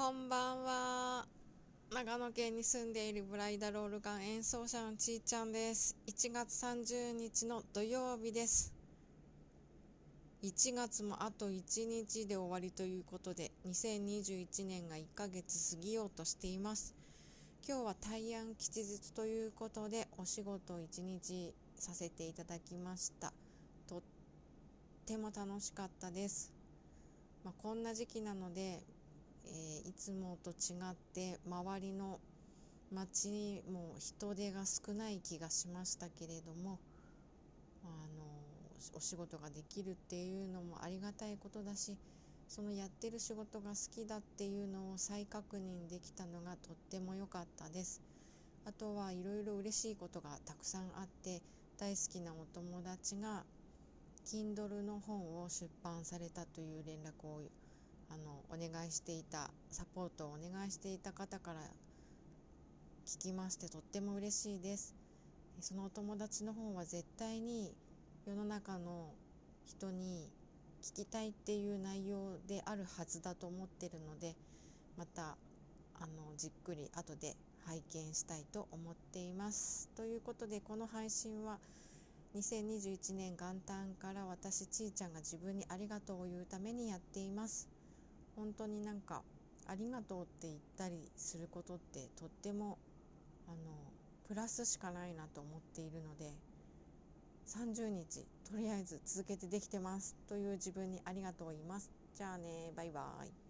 こんばんは。長野県に住んでいるブライダルオルガン演奏者のちーちゃんです。1月30日の土曜日です。1月もあと1日で終わりということで、2021年が1ヶ月過ぎようとしています。今日は大安吉日ということで、お仕事を1日させていただきました。とっても楽しかったです。まあ、こんな時期なのでえー、いつもと違って周りの街にも人手が少ない気がしましたけれどもあのお仕事ができるっていうのもありがたいことだしそのやってる仕事が好きだっていうのを再確認できたのがとっても良かったです。あとはいろいろ嬉しいことがたくさんあって大好きなお友達が Kindle の本を出版されたという連絡をあのお願いしていたサポートをお願いしていた方から聞きましてとっても嬉しいです。そのお友達の本は絶対に世の中の人に聞きたいっていう内容であるはずだと思ってるのでまたあのじっくり後で拝見したいと思っています。ということでこの配信は2021年元旦から私ちーちゃんが自分にありがとうを言うためにやっています。本当になんかありがとうって言ったりすることってとってもあのプラスしかないなと思っているので30日とりあえず続けてできてますという自分にありがとう言います。じゃあねバイバイ。